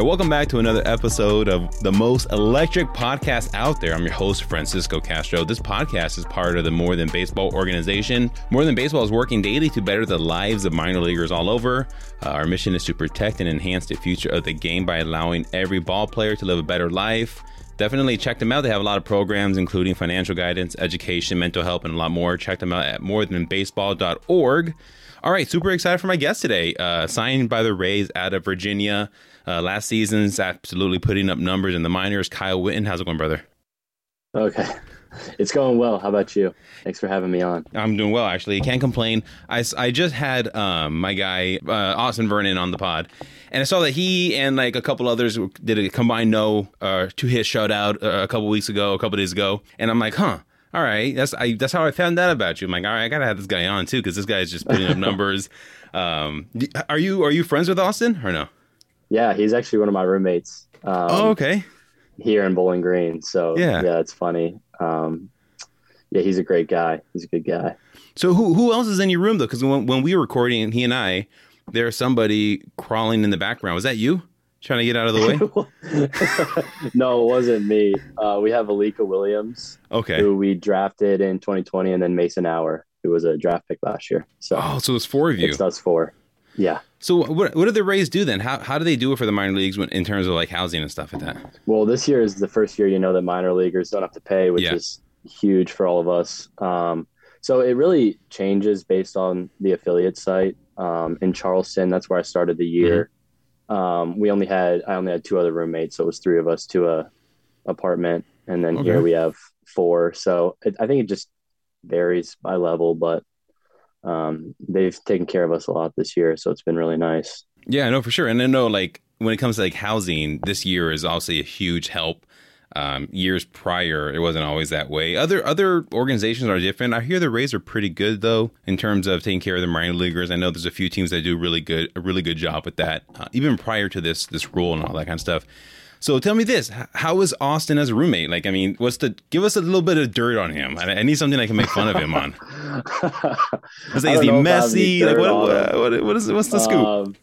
Right, welcome back to another episode of the most electric podcast out there. I'm your host, Francisco Castro. This podcast is part of the More Than Baseball organization. More Than Baseball is working daily to better the lives of minor leaguers all over. Uh, our mission is to protect and enhance the future of the game by allowing every ball player to live a better life. Definitely check them out. They have a lot of programs, including financial guidance, education, mental health, and a lot more. Check them out at morethanbaseball.org. All right, super excited for my guest today. Uh, signed by the Rays out of Virginia. Uh, last season's absolutely putting up numbers in the minors. Kyle Whitten, how's it going, brother? Okay. It's going well. How about you? Thanks for having me on. I'm doing well, actually. Can't complain. I, I just had um, my guy, uh, Austin Vernon, on the pod, and I saw that he and like a couple others did a combined no uh, two hit shutout uh, a couple weeks ago, a couple days ago. And I'm like, huh. All right, that's I, that's how I found out about you. I'm like, all right, I gotta have this guy on too because this guy's just putting up numbers. Um, are you are you friends with Austin or no? Yeah, he's actually one of my roommates. Um, oh, okay. Here in Bowling Green. So yeah, yeah, it's funny. Um, yeah, he's a great guy. He's a good guy. So who who else is in your room though? Because when when we were recording, he and I, there's somebody crawling in the background. Was that you trying to get out of the way? no, it wasn't me. Uh, we have Alika Williams. Okay. Who we drafted in 2020, and then Mason Auer, who was a draft pick last year. So oh, so it's four of you. It's us four. Yeah. So what what do the Rays do then? How how do they do it for the minor leagues when, in terms of like housing and stuff like that? Well, this year is the first year you know that minor leaguers don't have to pay, which Yeah. is huge for all of us. Um, so it really changes based on the affiliate site. Um, in Charleston, that's where I started the year. Um, we only had I only had two other roommates, so it was three of us to a apartment, and then Okay. here we have four. So it, I think it just varies by level, but um, they've taken care of us a lot this year, so it's been really nice. Yeah, no, for sure. And I know like when it comes to like housing, this year is obviously a huge help. Um, years prior, it wasn't always that way. Other other organizations are different. I hear the Rays are pretty good though in terms of taking care of the minor leaguers. I know there's a few teams that do really good a really good job with that, uh, even prior to this this rule and all that kind of stuff. So tell me this: How is Austin as a roommate? Like, I mean, what's the give us a little bit of dirt on him? I, I need something I can make fun of him on. Is, he know if I have any messy? Like, what, what, what, what is what's the scoop? Um,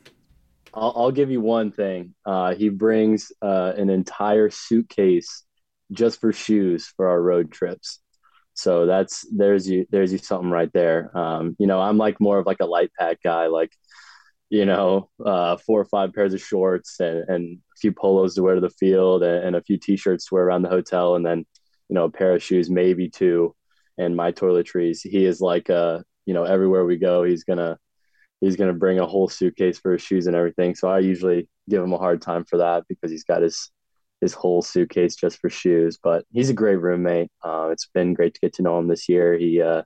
I'll, I'll give you one thing. Uh, he brings uh, an entire suitcase just for shoes for our road trips. So that's there's you there's you something right there. Um, you know, I'm like more of like a light pack guy, like you know, uh, four or five pairs of shorts and, and few polos to wear to the field and, a few t-shirts to wear around the hotel, and then you know a pair of shoes, maybe two, and my toiletries. He is like uh, you know, everywhere we go, he's gonna he's to bring a whole suitcase for his shoes and everything. So I usually give him a hard time for that because he's got his his whole suitcase just for shoes. But he's a great roommate. Uh, it's been great to get to know him this year. He uh,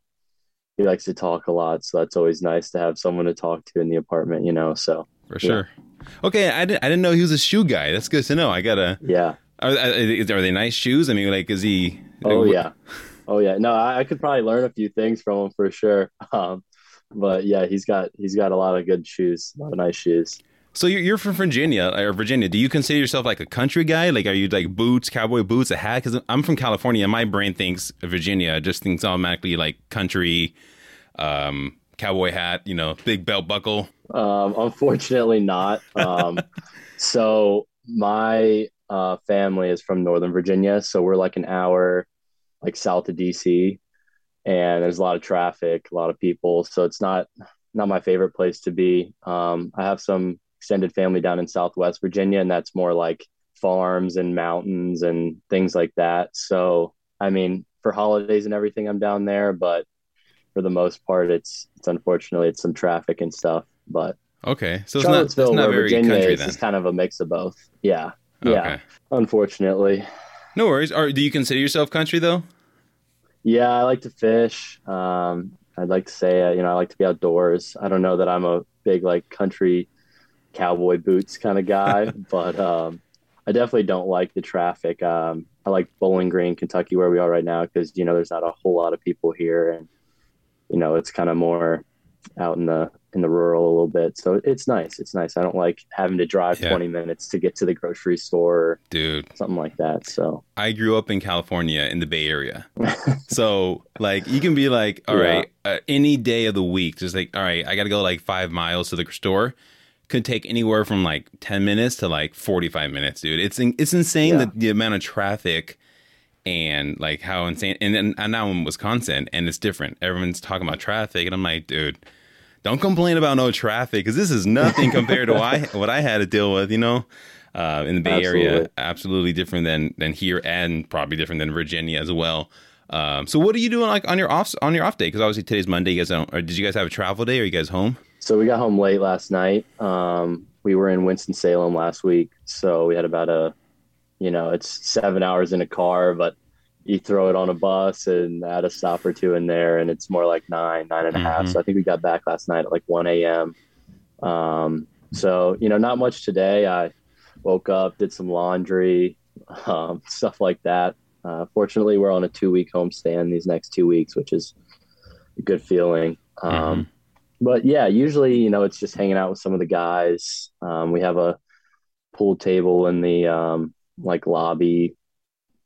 he likes to talk a lot, so that's always nice to have someone to talk to in the apartment. You know, so For sure. Okay, I didn't, I didn't know he was a shoe guy. That's good to know. I gotta. yeah. Are, are they nice shoes? I mean, like, is he? Oh yeah. Oh yeah. No, I, I could probably learn a few things from him for sure. Um, but yeah, he's got he's got a lot of good shoes, a lot of nice shoes. So you're, you're from Virginia or Virginia. Do you consider yourself like a country guy? Like, are you like boots, cowboy boots, a hat? Because I'm from California. and My brain thinks Virginia just thinks automatically like country, um, cowboy hat. You know, big belt buckle. Um, unfortunately, not. Um, so my uh, family is from Northern Virginia, so we're like an hour, like south of DC, and there's a lot of traffic, a lot of people. So it's not not my favorite place to be. Um, I have some extended family down in Southwest Virginia, and that's more like farms and mountains and things like that. So I mean, for holidays and everything, I'm down there, but for the most part, it's it's unfortunately it's some traffic and stuff, but. Okay, so it's not it's not very Virginia country is, then. is kind of a mix of both. Yeah. Yeah. Okay, Unfortunately. no worries. Are, do you consider yourself country though? Yeah, I like to fish. Um, I'd like to say, uh, you know, I like to be outdoors. I don't know that I'm a big like country cowboy boots kind of guy, but um, I definitely don't like the traffic. Um, I like Bowling Green, Kentucky, where we are right now, because you know there's not a whole lot of people here, and you know, it's kind of more out in the in the rural a little bit. So it's nice. It's nice. I don't like having to drive Yeah. 20 minutes to get to the grocery store Dude, something like that. So I grew up in California in the Bay Area. so, like, you can be like, all Yeah. right, uh, any day of the week, just like, all right, I got to go like five miles to the store. Could take anywhere from like 10 minutes to like 45 minutes, dude. It's in, it's insane Yeah. that the amount of traffic and like how insane. And then I'm now in Wisconsin and it's different. Everyone's talking about traffic. And I'm like, dude, don't complain about no traffic because this is nothing compared to what I, what I had to deal with, you know? uh, in the Bay Area. Absolutely. Absolutely different than than here, and probably different than Virginia as well. Um, so, what are you doing like on your off on your off day? Because obviously today's Monday. You guys don't, or did you guys have a travel day? Or are you guys home? So we got home late last night. Um, we were in Winston Salem last week, so we had about a, you know, it's seven hours in a car, but you throw it on a bus and add a stop or two in there, and it's more like nine, nine and a half. So I think we got back last night at like one a.m. Um, so you know, not much today. I woke up, did some laundry, um, stuff like that. Uh, fortunately, we're on a two-week homestand these next two weeks, which is a good feeling. Um, but yeah, usually, you know, it's just hanging out with some of the guys. Um, we have a pool table in the um, like lobby,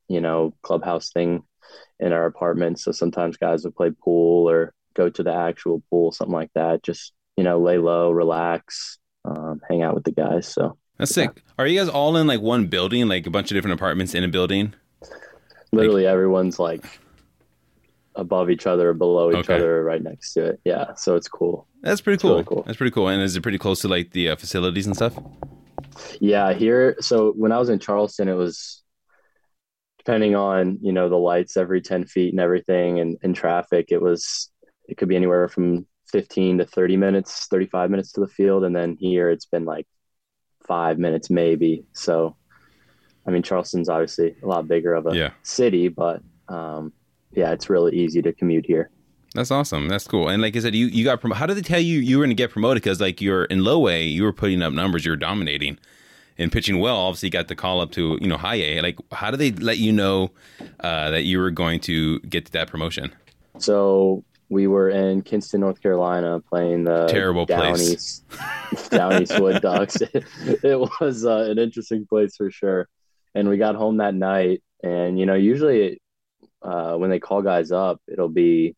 you know, clubhouse thing in our apartment. So sometimes guys would play pool or go to the actual pool, something like that. Just, you know, lay low, relax, um, hang out with the guys. So That's sick. Are you guys all in like one building, like a bunch of different apartments in a building? literally everyone's like above each other, below each Okay. other, right next to it. Yeah. So it's cool. That's pretty It's cool. really cool. That's pretty cool. And is it pretty close to like the uh, facilities and stuff? Yeah, here. So when I was in Charleston, it was depending on you know the lights every ten feet and everything, and, and traffic. It was it could be anywhere from fifteen to thirty minutes, thirty five minutes to the field, and then here it's been like five minutes maybe. So, I mean, Charleston's obviously a lot bigger of a Yeah. city, but um, yeah, it's really easy to commute here. That's awesome. That's cool. And like I said, you you got promoted. How did they tell you you were going to get promoted? Because like you're in low A, you were putting up numbers, you were dominating and pitching well. Obviously, you got the call up to you know high A. Like, how did they let you know uh, that you were going to get to that promotion? So we were in Kinston, North Carolina, playing the Terrible Down place. East, Down East Wood Ducks. It, was uh, an interesting place for sure. And we got home that night, and you know, usually uh, when they call guys up, it'll be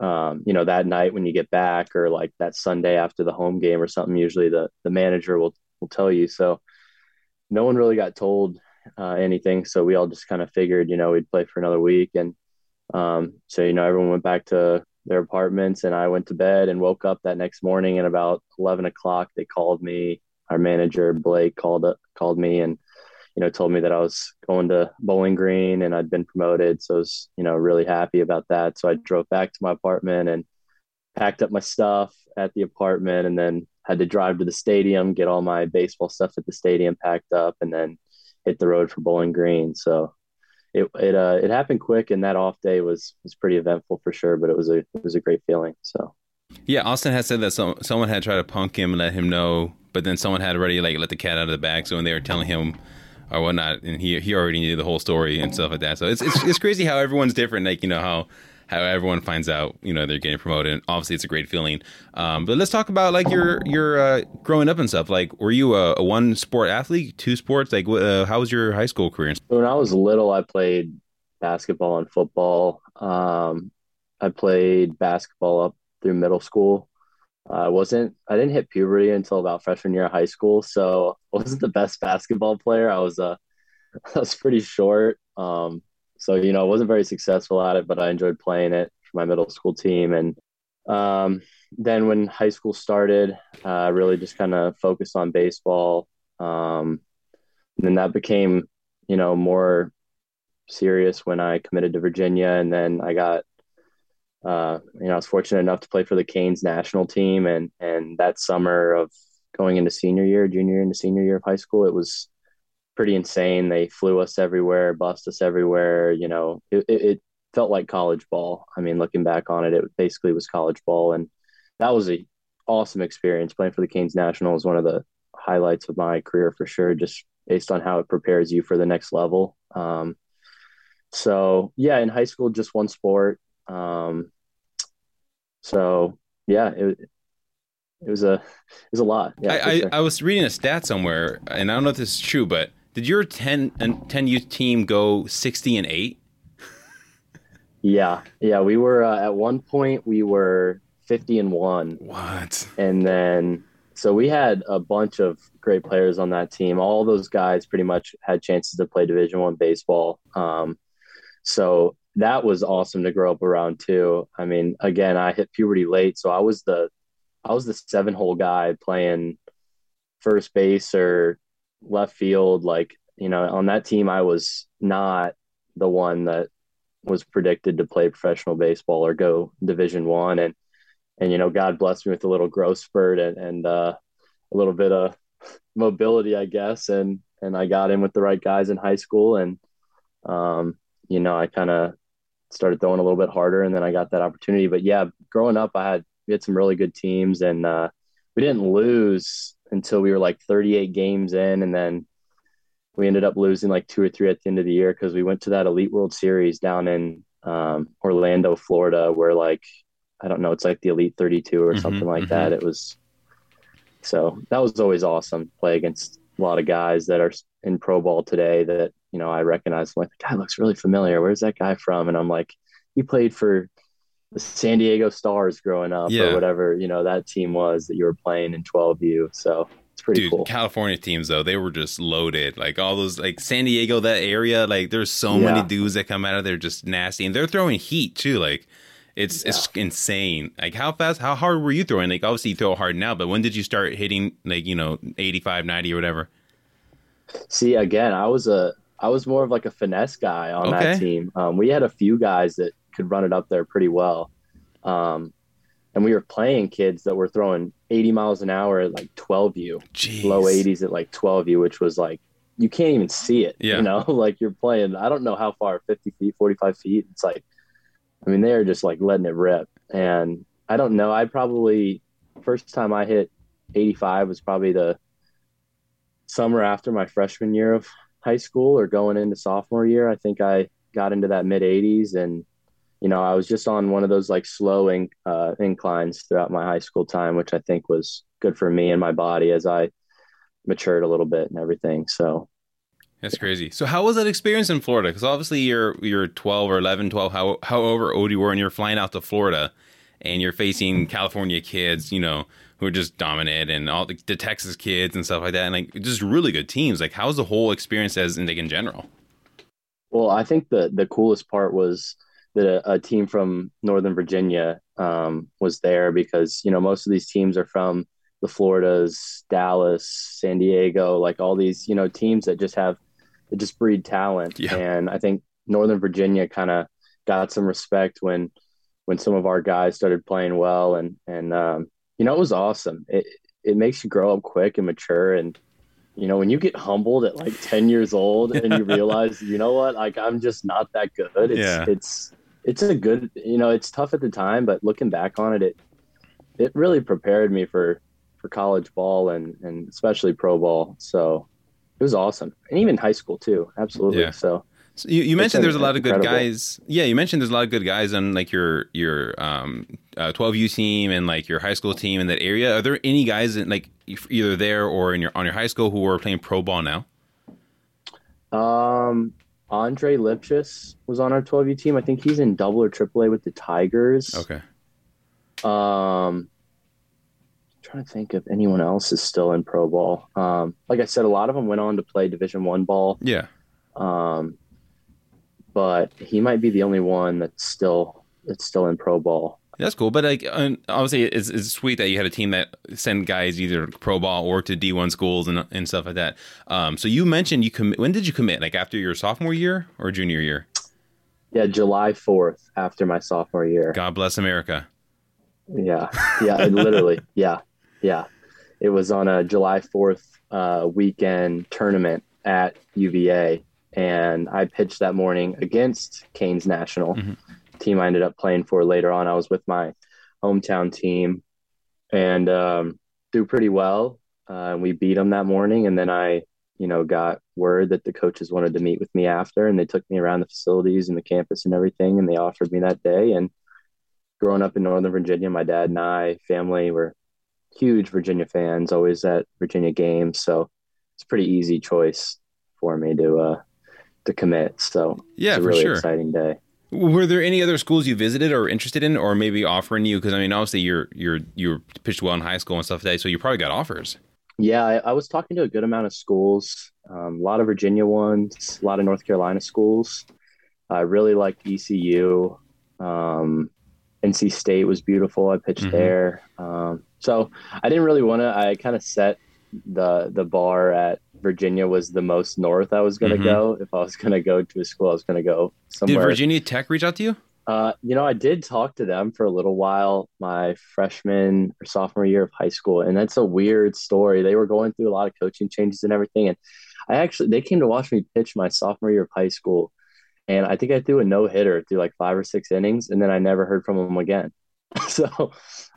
um, you know that night when you get back, or like that Sunday after the home game or something. Usually, the the manager will will tell you. So no one really got told uh, anything. So we all just kind of figured, you know, we'd play for another week and. Um, so you know, everyone went back to their apartments, and I went to bed and woke up that next morning. And about eleven o'clock, they called me. Our manager Blake called up, called me, and you know, told me that I was going to Bowling Green and I'd been promoted. So I was you know really happy about that. So I drove back to my apartment and packed up my stuff at the apartment, and then had to drive to the stadium, get all my baseball stuff at the stadium packed up, and then hit the road for Bowling Green. So it it uh it happened quick and that off day was was pretty eventful for sure but it was a it was a great feeling so Yeah, Austin had said that some, someone had tried to punk him and let him know, but then someone had already like let the cat out of the bag. So when they were telling him or whatnot, and he he already knew the whole story and stuff like that. So it's it's, it's crazy how everyone's different. Like you know how how everyone finds out you know they're getting promoted. And obviously, it's a great feeling. Um, but let's talk about like your your uh, growing up and stuff. Like, were you a, a one sport athlete, two sports? Like, uh, how was your high school career? when i was little i played basketball and football um i played basketball up through middle school i wasn't i didn't hit puberty until about freshman year of high school so i wasn't the best basketball player. I was uh i was pretty short. Um so you know i wasn't very successful at it but i enjoyed playing it for my middle school team. And um then when high school started uh, i really just kind of focused on baseball. Um and then that became you know more serious when i committed to virginia and then i got uh, you know, I was fortunate enough to play for the Canes national team, and and that summer of going into senior year, junior into senior year of high school, it was pretty insane. They flew us everywhere, bussed us everywhere. You know, it, it, felt like college ball. I mean, looking back on it, it basically was college ball, and that was a awesome experience. Playing for the Canes national is one of the highlights of my career for sure, just based on how it prepares you for the next level. Um, so yeah, in high school, just one sport. Um, So yeah, it, it was a it was a lot. Yeah, I, I. I, was reading a stat somewhere, and I don't know if this is true, but did your 10 and 10 youth team go 60 and 8? yeah. Yeah, we were uh, at one point we were 50 and 1. What? And then so we had a bunch of great players on that team. All those guys pretty much had chances to play Division 1 baseball. Um, so that was awesome to grow up around too. I mean, again, I hit puberty late, so I was the I was the seven hole guy playing first base or left field. Like, you know, on that team, I was not the one that was predicted to play professional baseball or go division one. And, and, you know, God blessed me with a little growth spurt and, and uh, a little bit of mobility, I guess. And, and I got in with the right guys in high school. And, um, you know, I kind of started throwing a little bit harder and then I got that opportunity. But yeah, growing up, I had we had some really good teams, and uh, we didn't lose until we were like 38 games in, and then we ended up losing like two or three at the end of the year because we went to that Elite World Series down in um, Orlando, Florida, where like I don't know, it's like the Elite 32 or mm-hmm, something like mm-hmm. that. It was so that was always awesome to play against a lot of guys that are in pro ball today that you know I recognize. I'm like the guy looks really familiar. Where's that guy from? And I'm like, he played for the San Diego Stars growing up yeah. or whatever, you know, that team was that you were playing in 12U. So it's pretty Dude, cool. California teams though, they were just loaded. Like all those like San Diego, that area, like there's so yeah. many dudes that come out of there just nasty. And they're throwing heat too. Like it's yeah. it's insane. Like how fast how hard were you throwing? Like obviously you throw hard now, but when did you start hitting like, you know, 85, 90 or whatever? See, again, I was a I was more of like a finesse guy on okay. that team. Um, we had a few guys that could run it up there pretty well. Um, and we were playing kids that were throwing 80 miles an hour at like 12U, Jeez. low 80s at like 12U, which was like you can't even see it. Yeah. You know, like you're playing. I don't know how far, 50 feet, 45 feet. It's like, I mean, they're just like letting it rip. And I don't know. I probably first time I hit 85 was probably the summer after my freshman year of high school or going into sophomore year. I think I got into that mid 80s and you know, I was just on one of those like slow in, uh, inclines throughout my high school time, which I think was good for me and my body as I matured a little bit and everything. So that's crazy. So how was that experience in Florida? Because obviously you're you're 12 or 11, 12, how, however old you were, and you're flying out to Florida, and you're facing California kids, you know, who are just dominant, and all the, the Texas kids and stuff like that, and like just really good teams. Like, how's the whole experience as in like in general? Well, I think the the coolest part was that a, a team from Northern Virginia um, was there because you know most of these teams are from the Floridas, Dallas, San Diego, like all these you know teams that just have that just breed talent. Yeah. And I think Northern Virginia kind of got some respect when when some of our guys started playing well, and and um, you know it was awesome. It it makes you grow up quick and mature and you know, when you get humbled at like 10 years old and you realize, you know what, like I'm just not that good. It's, yeah. it's, it's a good, you know, it's tough at the time, but looking back on it, it, it really prepared me for, for college ball and, and especially pro ball. So it was awesome. And even high school too. Absolutely. Yeah. So, so you, you mentioned there's a lot of good guys. Yeah, you mentioned there's a lot of good guys on like your your um, uh, 12U team and like your high school team in that area. Are there any guys in, like either there or in your on your high school who are playing pro ball now? Um, Andre Lipcius was on our 12U team. I think he's in double or triple A with the Tigers. Okay. Um, I'm trying to think if anyone else is still in pro ball. Um, like I said, a lot of them went on to play Division One ball. Yeah. Um, but he might be the only one that's still that's still in pro ball. That's cool, but like obviously, it's, it's sweet that you had a team that send guys either pro ball or to D one schools and and stuff like that. Um, so you mentioned you commit. When did you commit? Like after your sophomore year or junior year? Yeah, July fourth after my sophomore year. God bless America. Yeah, yeah, literally, yeah, yeah. It was on a July fourth uh, weekend tournament at UVA, and I pitched that morning against Canes National. Mm-hmm team I ended up playing for later on. I was with my hometown team and um, do pretty well. Uh, we beat them that morning, and then I, you know, got word that the coaches wanted to meet with me after, and they took me around the facilities and the campus and everything, and they offered me that day, and growing up in Northern Virginia, my dad and I, family, were huge Virginia fans, always at Virginia games. So it's a pretty easy choice for me to uh, to commit. So yeah, it's a for really sure. exciting day. Were there any other schools you visited or interested in, or maybe offering you? Because I mean, obviously you're you're you're pitched well in high school and stuff that, so you probably got offers. Yeah, I, I was talking to a good amount of schools, um, a lot of Virginia ones, a lot of North Carolina schools. I really liked ECU. Um, NC State was beautiful. I pitched Mhm. there. Um, so I didn't really want to. I kind of set the the bar at Virginia was the most north I was going to Mhm. go. If I was going to go to a school, I was going to go Did. Virginia Tech reach out to you? Uh, you know, I did talk to them for a little while my freshman or sophomore year of high school, and that's a weird story. They were going through a lot of coaching changes and everything, and I actually they came to watch me pitch my sophomore year of high school, and I think I threw a no hitter through like five or six innings, and then I never heard from them again. so,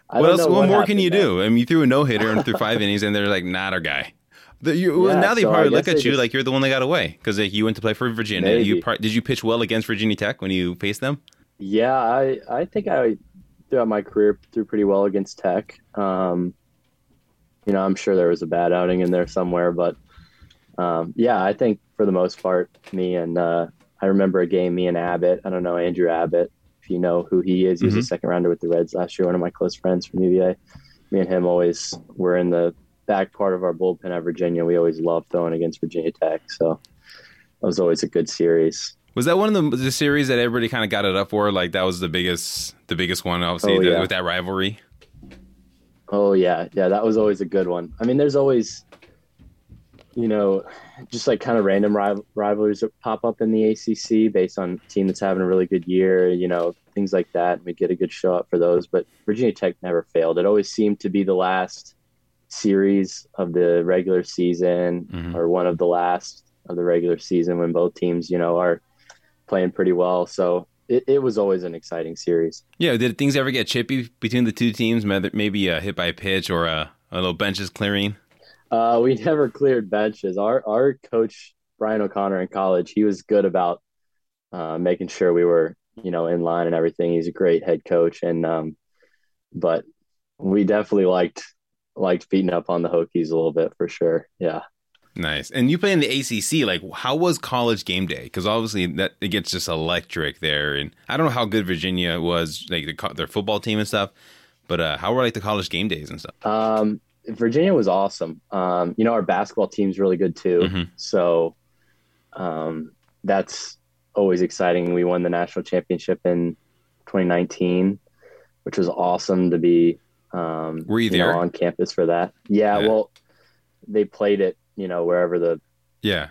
I what don't else? know What, more can you do? I mean, you threw a no hitter and threw five innings, and they're like, "Not our guy." The, you, well, Yeah, now they so probably look at you just- like you're the one that got away because like, you went to play for Virginia. You Maybe. pro- did you pitch well against Virginia Tech when you faced them? Yeah, I I think I throughout my career threw pretty well against Tech. Um, you know, I'm sure there was a bad outing in there somewhere, but um, yeah, I think for the most part, me and uh, I remember a game, me and Abbott. I don't know Andrew Abbott, if you know who he is. He was a Mhm. second rounder with the Reds last year. One of my close friends from UVA. Me and him always were in the back part of our bullpen at Virginia. We always loved throwing against Virginia Tech, so that was always a good series. Was that one of the, the series that everybody kind of got it up for? Like that was the biggest, the biggest one, obviously, Oh, the- with that rivalry. Oh yeah, yeah, that was always a good one. I mean, there's always, you know, just like kind of random rival- rivalries that pop up in the ACC based on a team that's having a really good year, you know, things like that. And We get a good show up for those, but Virginia Tech never failed. It always seemed to be the last series of the regular season Mhm. or one of the last of the regular season when both teams, you know, are playing pretty well. So it, it was always an exciting series. Yeah, did things ever get chippy between the two teams? Maybe- Maybe a hit by a pitch or a, a little benches clearing. Uh, we never cleared benches. Our our coach Brian O'Connor in college, he was good about uh, making sure we were, you know, in line and everything. He's a great head coach, and um, but we definitely liked liked beating up on the Hokies a little bit for sure. Yeah. Nice. And you play in the ACC. Like, how was college game day? Because obviously that it gets just electric there. And I don't know how good Virginia was, like the, their football team and stuff. But uh, how were like the college game days and stuff? Um, Virginia was awesome. Um, you know, our basketball team's really good too. Mhm. So um, that's always exciting. We won the national championship in 2019, which was awesome to be um, Were you know, there? on campus for that. Yeah, Yeah. well, they played it, you know, wherever the Yeah.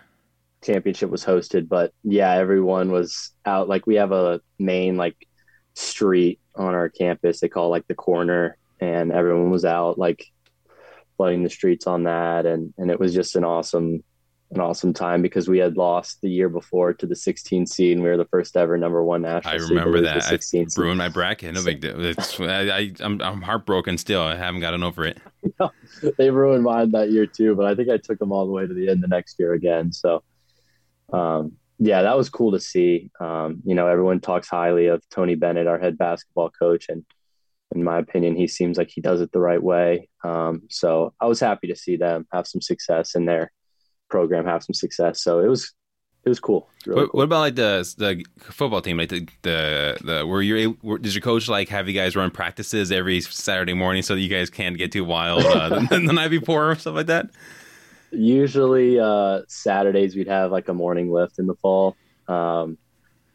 championship was hosted. But yeah, everyone was out. Like we have a main like street on our campus. They call it, like the corner, and everyone was out like flooding the streets on that, and and it was just an awesome, an awesome time because we had lost the year before to the 16 seed, and we were the first ever number one national. I remember that. I 16 seed. ruined my bracket. No big deal. I, I, I'm, I'm heartbroken still. I haven't gotten over it. they ruined mine that year too, but I think I took them all the way to the end the next year again. So, um, yeah, that was cool to see. Um, you know, everyone talks highly of Tony Bennett, our head basketball coach, and in my opinion, he seems like he does it the right way. Um, so I was happy to see them have some success in their program, have some success. So it was it was cool. It was really What, what about like the the football team? Like the the, the were you were, did your coach like have you guys run practices every Saturday morning so that you guys can't get too wild uh, the, the night before or stuff like that? usually uh saturdays we'd have like a morning lift in the fall um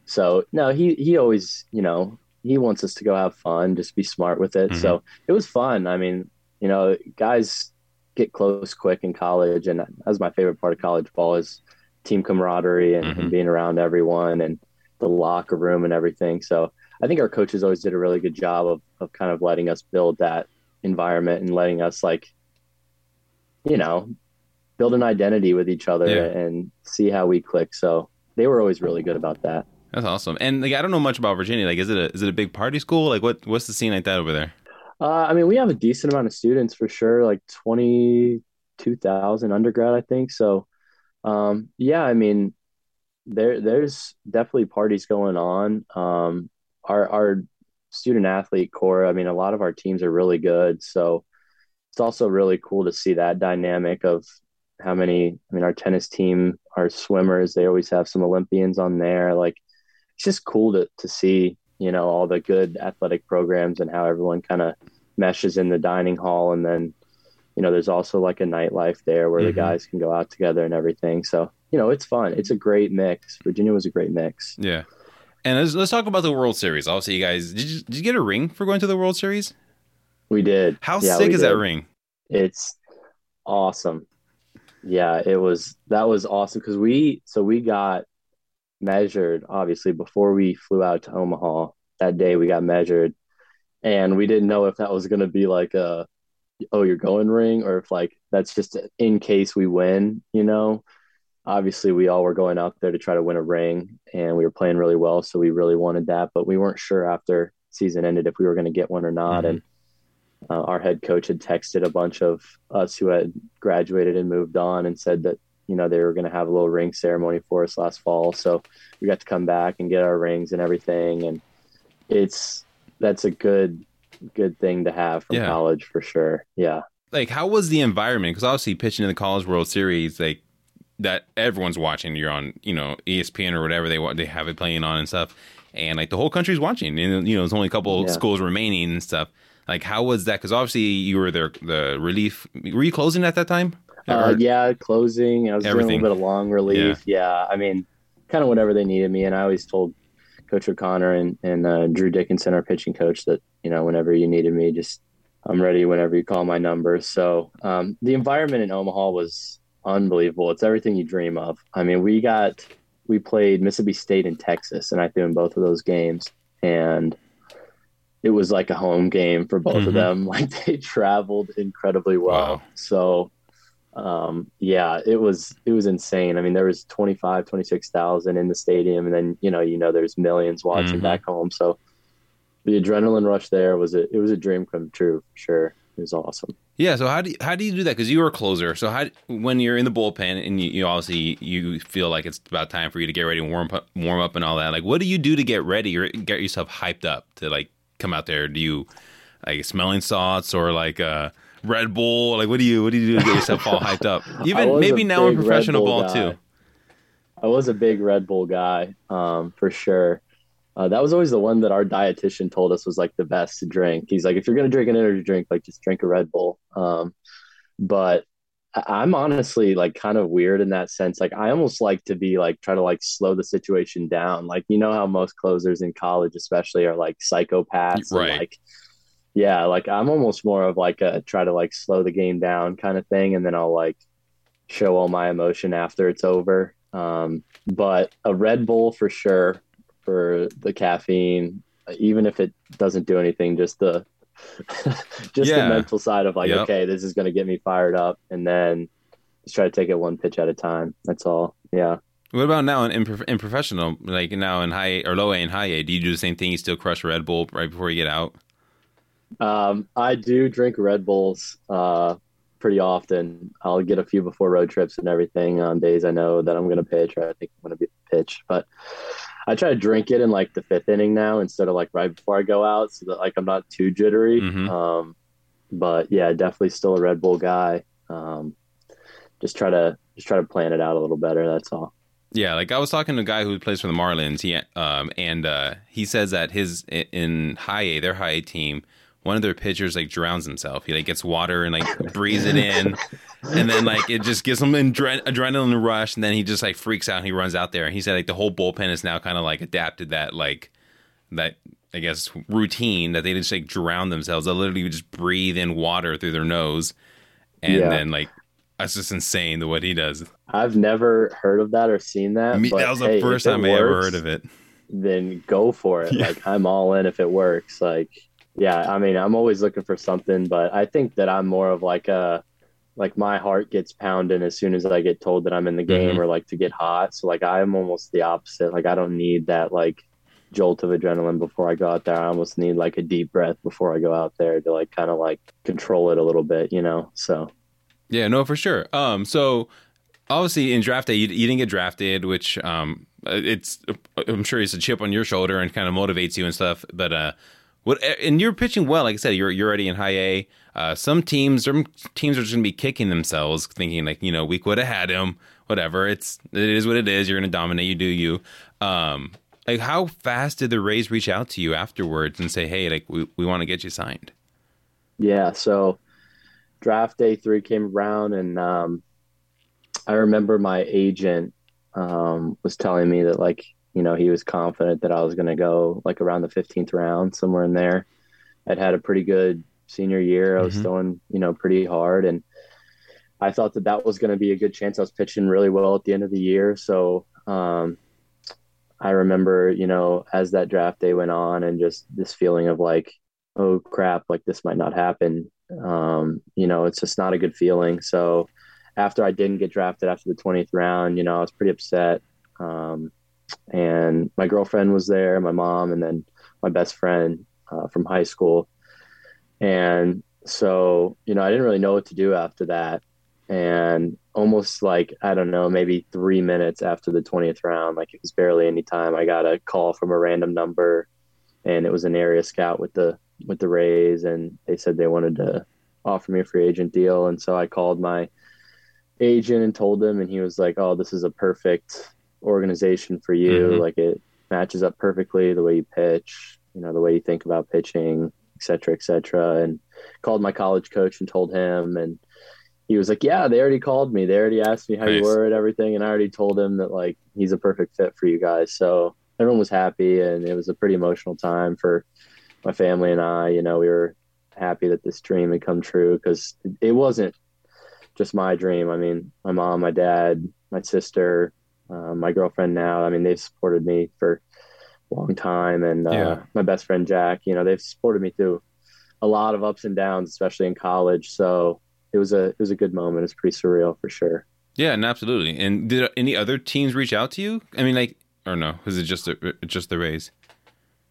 so no he he always you know he wants us to go have fun just be smart with it so it was fun i mean you know guys get close quick in college and that was my favorite part of college ball is team camaraderie and, Mhm. and being around everyone and the locker room and everything so i think our coaches always did a really good job of, of kind of letting us build that environment and letting us like you know build an identity with each other Yeah. and see how we click. So they were always really good about that. That's awesome. And like I don't know much about Virginia. Like is it a is it a big party school? Like what what's the scene like that over there? Uh, I mean, we have a decent amount of students for sure, like 22,000 undergrad, I think. So, um, yeah, I mean, there, there's definitely parties going on. Um, our, our student athlete core. I mean, a lot of our teams are really good, so it's also really cool to see that dynamic of how many. I mean, our tennis team, our swimmers, they always have some Olympians on there. Like, it's just cool to to see you know all the good athletic programs and how everyone kind of meshes in the dining hall, and then you know there's also like a nightlife there where mm-hmm. the guys can go out together and everything. So you know, it's fun. It's a great mix. Virginia was a great mix. Yeah. And let's, let's talk about the World Series. Obviously, you guys, did you, did you get a ring for going to the World Series? We did. How yeah, sick is did. that ring? It's awesome. Yeah, it was, that was awesome because we, so we got measured, obviously, before we flew out to Omaha. That day we got measured and we didn't know if that was going to be like a, oh, you're going ring or if like that's just in case we win, you know? obviously we all were going out there to try to win a ring and we were playing really well so we really wanted that but we weren't sure after season ended if we were going to get one or not mm-hmm. and uh, our head coach had texted a bunch of us who had graduated and moved on and said that you know they were going to have a little ring ceremony for us last fall so we got to come back and get our rings and everything and it's that's a good good thing to have from yeah. college for sure yeah like how was the environment because obviously pitching in the college world series like that everyone's watching. You're on, you know, ESPN or whatever they want, they have it playing on and stuff, and like the whole country's watching. And you know, there's only a couple yeah. schools remaining and stuff. Like, how was that? Because obviously you were there. The relief were you closing at that time? Uh, yeah, closing. I was everything. doing a little bit of long relief. Yeah, yeah I mean, kind of whenever they needed me, and I always told Coach O'Connor and and uh, Drew Dickinson, our pitching coach, that you know whenever you needed me, just I'm ready whenever you call my number. So um, the environment in Omaha was unbelievable. It's everything you dream of. I mean, we got we played Mississippi State and Texas, and I threw in both of those games, and it was like a home game for both mm-hmm. of them. Like they traveled incredibly well. Wow. So um, yeah, it was it was insane. I mean, there was 25, 26,000 in the stadium, and then you know, you know, there's millions watching mm-hmm. back home. So the adrenaline rush there was a it was a dream come true for sure. It was awesome. Yeah. So how do you, how do you do that? Because you were a closer. So how when you're in the bullpen and you, you, obviously you feel like it's about time for you to get ready and warm up, warm up and all that. Like, what do you do to get ready or get yourself hyped up to like come out there? Do you like smelling salts or like uh, Red Bull? Like, what do you what do you do to get yourself all hyped up? Even maybe now in professional ball guy. too. I was a big Red Bull guy, um, for sure. Uh, that was always the one that our dietitian told us was like the best to drink. He's like, if you're gonna drink an energy drink, like just drink a Red Bull. Um, but I'm honestly like kind of weird in that sense. Like I almost like to be like try to like slow the situation down. Like you know how most closers in college, especially, are like psychopaths. Right. And, like yeah, like I'm almost more of like a try to like slow the game down kind of thing, and then I'll like show all my emotion after it's over. Um, but a Red Bull for sure for the caffeine, even if it doesn't do anything, just the just yeah. the mental side of like, yep. okay, this is going to get me fired up, and then just try to take it one pitch at a time. That's all. Yeah. What about now in, in, in professional, like now in high or low A and high A? Do you do the same thing? You still crush Red Bull right before you get out? Um, I do drink Red Bulls uh, pretty often. I'll get a few before road trips and everything on days I know that I'm going to pitch or I think I'm going to be pitch. But I try to drink it in like the fifth inning now instead of like right before I go out, so that like I'm not too jittery. Mm-hmm. Um, but yeah, definitely still a Red Bull guy. Um, just try to just try to plan it out a little better. That's all. Yeah, like I was talking to a guy who plays for the Marlins. He um, and uh, he says that his in high A, their high A team, one of their pitchers like drowns himself. He like gets water and like breathes it in, and then like it just gives him an adre- adrenaline rush, and then he just like freaks out and he runs out there. And he said like the whole bullpen is now kind of like adapted that like that I guess routine that they just like drown themselves. They literally just breathe in water through their nose, and yeah. then like that's just insane the what he does. I've never heard of that or seen that. Me, that was the hey, first time works, I ever heard of it. Then go for it. Yeah. Like I'm all in if it works. Like yeah, I mean, I'm always looking for something, but I think that I'm more of like a like my heart gets pounding as soon as I get told that I'm in the game mm-hmm. or like to get hot. So like I'm almost the opposite. Like I don't need that like jolt of adrenaline before I go out there. I almost need like a deep breath before I go out there to like kind of like control it a little bit, you know. So yeah, no, for sure. Um, so obviously in draft day you, you didn't get drafted, which um, it's I'm sure it's a chip on your shoulder and kind of motivates you and stuff. But uh, what and you're pitching well. Like I said, you're you're already in high A. Uh, some teams, some teams are just gonna be kicking themselves, thinking like, you know, we could have had him. Whatever. It's it is what it is. You're gonna dominate. You do you. Um, like how fast did the Rays reach out to you afterwards and say, hey, like we we want to get you signed? Yeah. So draft day three came around, and um, I remember my agent um, was telling me that like you know, he was confident that I was going to go like around the 15th round, somewhere in there. I'd had a pretty good senior year. I was mm-hmm. throwing, you know, pretty hard. And I thought that that was going to be a good chance. I was pitching really well at the end of the year. So, um, I remember, you know, as that draft day went on and just this feeling of like, oh crap, like this might not happen. Um, you know, it's just not a good feeling. So after I didn't get drafted after the 20th round, you know, I was pretty upset. Um, and my girlfriend was there, my mom, and then my best friend uh, from high school. And so, you know, I didn't really know what to do after that. And almost like, I don't know, maybe three minutes after the 20th round, like it was barely any time, I got a call from a random number and it was an area scout with the, with the Rays. And they said they wanted to offer me a free agent deal. And so I called my agent and told him, and he was like, oh, this is a perfect organization for you. Mm-hmm. Like it matches up perfectly the way you pitch, you know, the way you think about pitching, et cetera, et cetera. And called my college coach and told him, and he was like, "Yeah, they already called me. They already asked me how nice. you were and everything, and I already told him that like he's a perfect fit for you guys." So everyone was happy, and it was a pretty emotional time for my family and I. You know, we were happy that this dream had come true because it wasn't just my dream. I mean, my mom, my dad, my sister, uh, my girlfriend now. I mean, they've supported me for a long time, and uh, yeah. my best friend Jack. You know, they've supported me through a lot of ups and downs, especially in college. So it was a it was a good moment. It's pretty surreal for sure. Yeah, and absolutely. And did any other teams reach out to you? I mean, like, or no? Was it just a, just the Rays?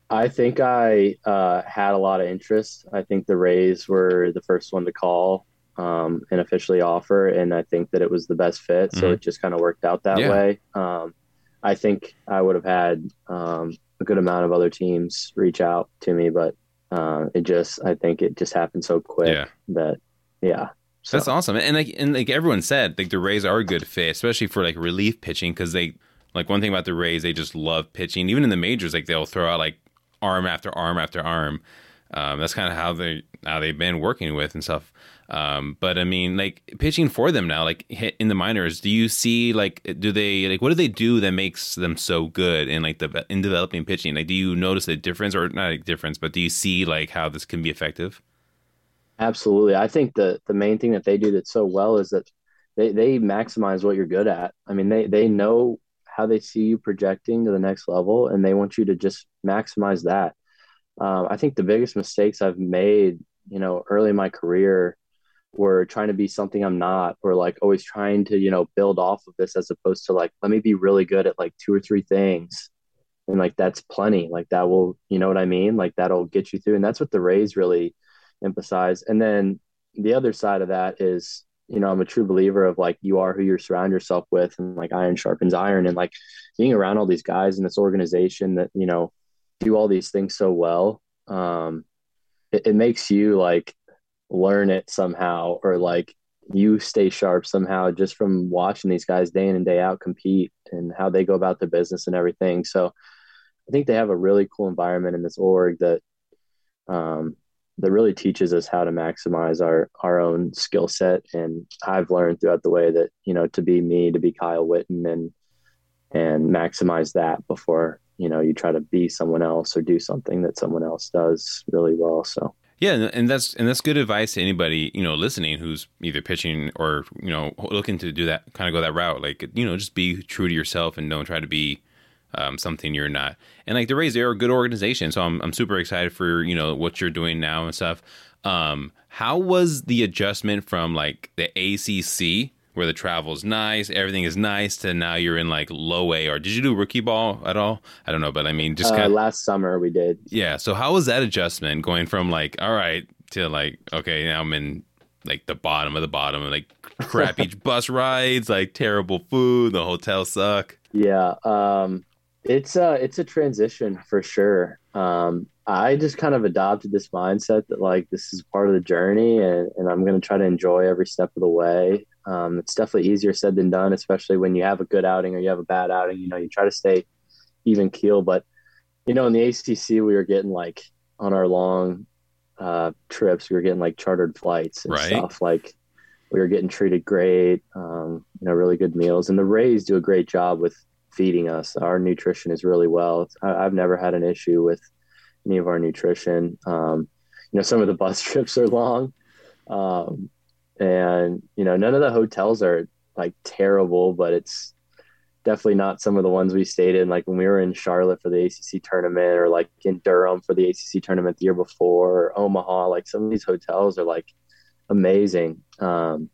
I think I uh, had a lot of interest. I think the Rays were the first one to call um, and officially offer. And I think that it was the best fit. So mm-hmm. it just kind of worked out that yeah. way. Um, I think I would have had um, a good amount of other teams reach out to me, but uh, it just, I think it just happened so quick yeah. that, yeah. So. That's awesome. And like, and like everyone said, like the Rays are a good fit, especially for like relief pitching. Cause they, like one thing about the Rays, they just love pitching. Even in the majors, like they'll throw out like arm after arm after arm. Um, that's kind of how they how they've been working with and stuff. Um, but I mean, like pitching for them now, like in the minors, do you see like do they like what do they do that makes them so good in like the in developing pitching? Like, do you notice a difference or not a difference, but do you see like how this can be effective? Absolutely, I think the the main thing that they do that's so well is that they they maximize what you're good at. I mean, they they know how they see you projecting to the next level, and they want you to just maximize that. Um, I think the biggest mistakes I've made, you know, early in my career or trying to be something I'm not, or like always trying to, you know, build off of this as opposed to like, let me be really good at like two or three things. And like, that's plenty. Like, that will, you know what I mean? Like, that'll get you through. And that's what the Rays really emphasize. And then the other side of that is, you know, I'm a true believer of like, you are who you surround yourself with, and like iron sharpens iron. And like being around all these guys in this organization that, you know, do all these things so well, um, it, it makes you like learn it somehow or like you stay sharp somehow just from watching these guys day in and day out compete and how they go about their business and everything. So I think they have a really cool environment in this org that um, that really teaches us how to maximize our our own skill set. And I've learned throughout the way that you know to be me, to be Kyle Whitten, and and maximize that before you know you try to be someone else or do something that someone else does really well. So yeah, and that's and that's good advice to anybody you know listening who's either pitching or you know looking to do that kind of go that route. Like you know, just be true to yourself and don't try to be um, something you're not. And like the Rays, they're a good organization, so I'm I'm super excited for you know what you're doing now and stuff. Um, how was the adjustment from like the ACC where the travel is nice, everything is nice, to now you're in like low A. Or did you do rookie ball at all? I don't know, but I mean, just uh, kind of last summer we did. Yeah. So how was that adjustment going from like all right to like okay now I'm in like the bottom of the bottom, like crappy bus rides, like terrible food, the hotels suck. Yeah. Um, it's uh it's a transition for sure. Um, I just kind of adopted this mindset that like this is part of the journey and, and I'm going to try to enjoy every step of the way. Um, it's definitely easier said than done, especially when you have a good outing or you have a bad outing. You know, you try to stay even keel. But, you know, in the ACC, we were getting like on our long uh, trips, we were getting like chartered flights and Right. stuff. Like we were getting treated great, um, you know, really good meals. And the Rays do a great job with feeding us. Our nutrition is really well. I, I've never had an issue with any of our nutrition. Um, you know, some of the bus trips are long. Um, and, you know, none of the hotels are like terrible, but it's definitely not some of the ones we stayed in. Like when we were in Charlotte for the ACC tournament or like in Durham for the ACC tournament the year before or Omaha, like some of these hotels are like amazing. Um,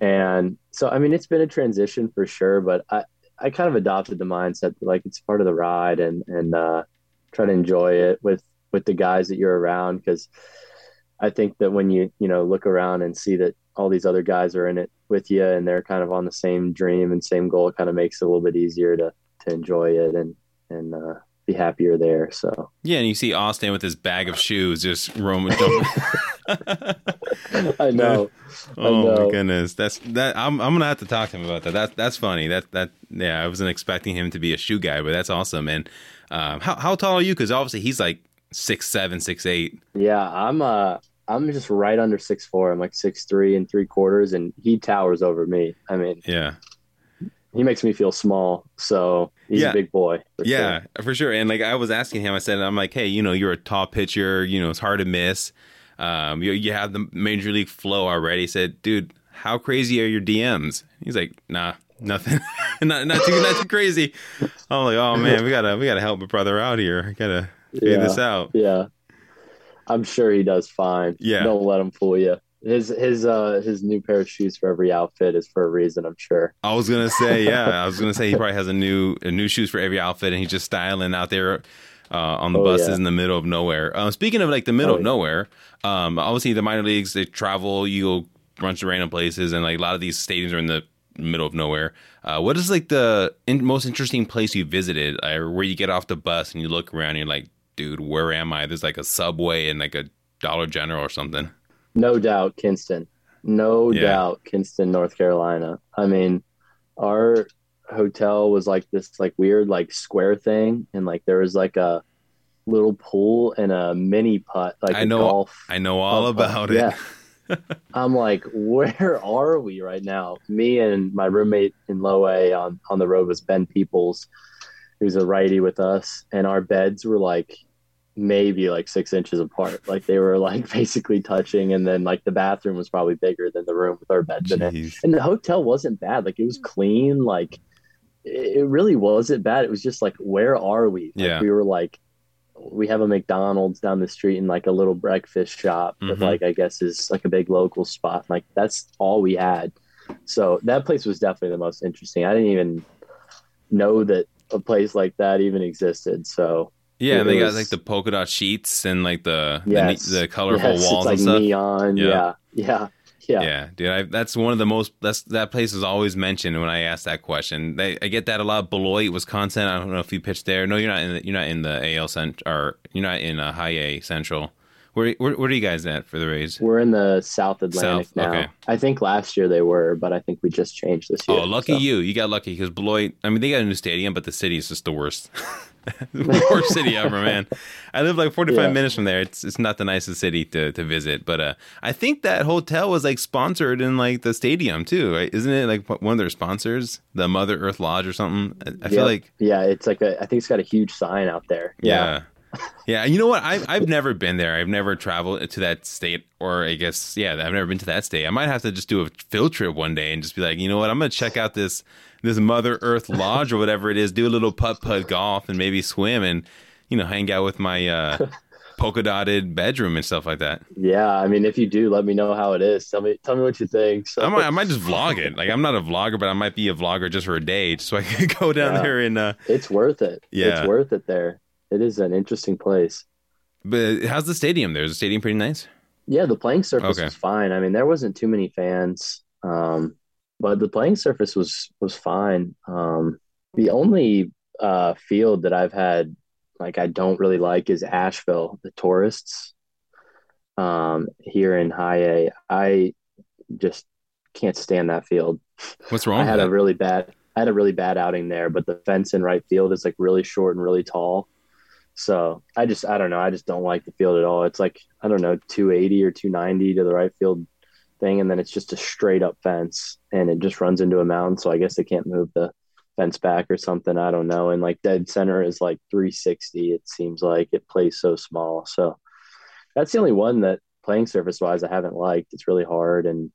and so, I mean, it's been a transition for sure, but I, I kind of adopted the mindset that like it's part of the ride and, and, uh, try to enjoy it with, with the guys that you're around. Cause I think that when you, you know, look around and see that all these other guys are in it with you and they're kind of on the same dream and same goal, it kind of makes it a little bit easier to, to enjoy it and, and, uh, be happier there. So Yeah, and you see Austin with his bag of shoes just roaming. I know. I Oh know. my goodness, that's that. I'm I'm gonna have to talk to him about that. That's that's funny. That that yeah, I wasn't expecting him to be a shoe guy, but that's awesome. And um, how how tall are you? Because obviously he's like six seven, six eight. Yeah, I'm uh I'm just right under six four. I'm like six three and three quarters, and he towers over me. I mean, Yeah, he makes me feel small. So he's Yeah. a big boy. for yeah, sure. for sure. And like I was asking him, I said, I'm like, hey, you know, you're a tall pitcher. You know, it's hard to miss. Um, you you have the major league flow already. He said, dude, how crazy are your DMs? He's like, nah. Nothing, not not too not too crazy. I'm like, oh man, we gotta we gotta help a brother out here. We gotta figure Yeah. this out. Yeah, I'm sure he does fine. Yeah. don't let him fool you. His his uh his new pair of shoes for every outfit is for a reason. I'm sure. I was gonna say, yeah, I was gonna say he probably has a new a new shoes for every outfit, and he's just styling out there uh, on the Oh, buses yeah. in the middle of nowhere. Um, speaking of like the middle Oh, of nowhere, um, obviously the minor leagues they travel, you go bunch of random places, and like a lot of these stadiums are in the middle of nowhere. Uh, what is like the in- most interesting place you visited, uh, where you get off the bus and you look around, and you're like, dude, where am I? There's like a Subway and like a Dollar General or something. No doubt, Kinston. No Yeah. doubt, Kinston, North Carolina. I mean, our hotel was like this like weird like square thing, and like there was like a little pool and a mini putt, like I a know- golf. I know all about it. yeah. I'm like, where are we right now? Me and my roommate in low A on, on the road was Ben Peoples, who's a righty with us, and our beds were like maybe like six inches apart. Like they were like basically touching, and then like the bathroom was probably bigger than the room with our beds in it. And the hotel wasn't bad. Like it was clean. Like it really wasn't bad. It was just like, where are we? Like Yeah. we were like, we have a McDonald's down the street and like a little breakfast shop that Mhm. like I guess is like a big local spot. Like that's all we had. So that place was definitely the most interesting. I didn't even know that a place like that even existed. So Yeah, and they got like the polka dot sheets and like the yes, the, the colorful yes, walls like and stuff. neon. Yeah. Yeah, yeah, yeah. Yeah, dude, I, that's one of the most. That's that place is always mentioned when I ask that question. They, I get that a lot. Beloit, Wisconsin. I don't know if you pitched there. No, you're not in. The, you're not in the AL cent or you're not in a high A Central. Where, where where are you guys at for the Rays? We're in the South Atlantic South, now. okay. I think last year they were, but I think we just changed this year. Oh, lucky so. you! You got lucky because Beloit. I mean, they got a new stadium, but the city is just the worst. the worst city ever, man. I live like 45 Yeah. minutes from there. It's it's not the nicest city to, to visit, but uh, I think that hotel was like sponsored in like the stadium too, right? Isn't it like one of their sponsors, the Mother Earth Lodge or something? I, I feel like yeah, it's like a. I think it's got a huge sign out there. yeah. Yeah, you know what? I've I've never been there. I've never traveled to that state, or I guess yeah, I've never been to that state. I might have to just do a field trip one day and just be like, you know what? I'm gonna check out this this Mother Earth Lodge or whatever it is. Do a little putt putt golf and maybe swim and you know hang out with my uh, polka dotted bedroom and stuff like that. yeah. I mean, if you do, let me know how it is. Tell me, tell me what you think. So, I might I might just vlog it. Like I'm not a vlogger, but I might be a vlogger just for a day, so I can go down Yeah. there and. uh it's worth it. Yeah. it's worth it there. It is an interesting place. But how's the stadium there? Is the stadium pretty nice? Yeah, the playing surface Okay. was fine. I mean, there wasn't too many fans, um, but the playing surface was was fine. Um, the only uh, field that I've had like I don't really like is Asheville, the tourists. Um, here in High A, I just can't stand that field. What's wrong? I had a really bad I had a really bad outing there, but the fence in right field is like really short and really tall. So I just I don't know. I just don't like the field at all. It's like I don't know, two eighty or two ninety to the right field thing, and then it's just a straight up fence and it just runs into a mountain. So I guess they can't move the fence back or something. I don't know. And like dead center is like three sixty, it seems like it plays so small. So that's the only one that playing surface wise I haven't liked. It's really hard and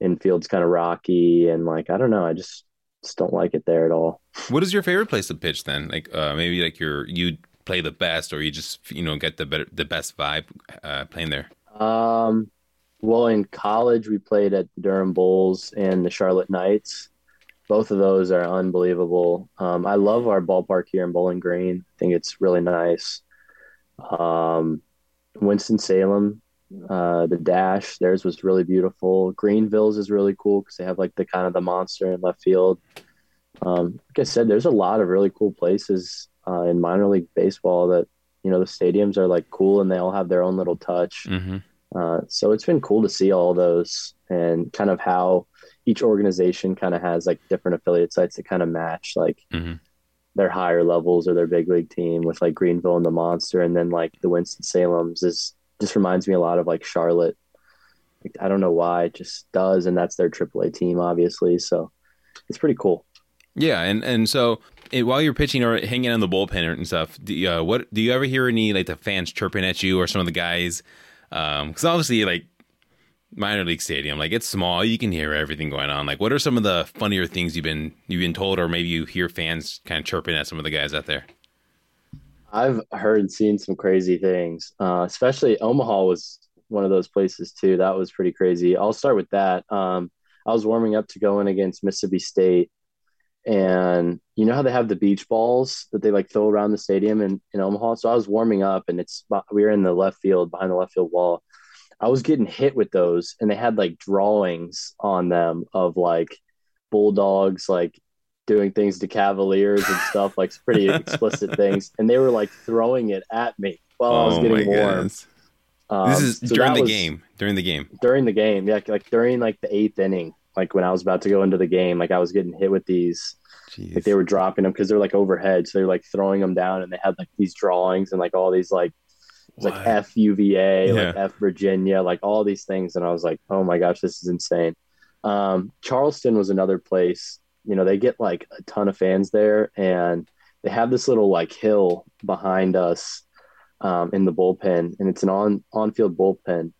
infield's kind of rocky and like I don't know, I just just don't like it there at all. What is your favorite place to pitch then? Like uh, maybe like your you play the best, or you just you know get the better the best vibe uh, playing there. Um, well, in college we played at the Durham Bulls and the Charlotte Knights. Both of those are unbelievable. Um, I love our ballpark here in Bowling Green. I think it's really nice. Um, Winston Salem, uh, the Dash, theirs was really beautiful. Greenville's is really cool because they have like the kind of the monster in left field. Um, like I said, there's a lot of really cool places uh, in minor league baseball that you know the stadiums are like cool and they all have their own little touch. Mm-hmm. Uh, so it's been cool to see all those and kind of how each organization kind of has like different affiliate sites that kind of match like mm-hmm. their higher levels or their big league team with like Greenville and the Monster, and then like the Winston Salem's is just reminds me a lot of like Charlotte. Like, I don't know why it just does, and that's their AAA team, obviously. So it's pretty cool. Yeah, and and so it, while you're pitching or hanging on the bullpen and stuff, do you, uh, what do you ever hear any like the fans chirping at you or some of the guys? Because um, obviously, like minor league stadium, like it's small, you can hear everything going on. Like, what are some of the funnier things you've been you've been told, or maybe you hear fans kind of chirping at some of the guys out there? I've heard seen some crazy things. Uh, especially Omaha was one of those places too. That was pretty crazy. I'll start with that. Um, I was warming up to go in against Mississippi State, and you know how they have the beach balls that they like throw around the stadium in, in Omaha. So I was warming up, and it's we were in the left field behind the left field wall. I was getting hit with those, and they had like drawings on them of like bulldogs like doing things to Cavaliers and stuff, like pretty explicit things. And they were like throwing it at me while I was Oh getting warm. Um, This is so during the was game. During the game. During the game, yeah, like during like the eighth inning, like when I was about to go into the game, like I was getting hit with these. Jeez. Like they were dropping them because they're like overhead, so they're like throwing them down, and they had like these drawings and like all these like it was like? F UVA, like F Virginia, like all these things, and I was like, oh my gosh, this is insane. Um, Charleston was another place. You know, they get like a ton of fans there, and they have this little like hill behind us um, in the bullpen, and it's an on on field bullpen.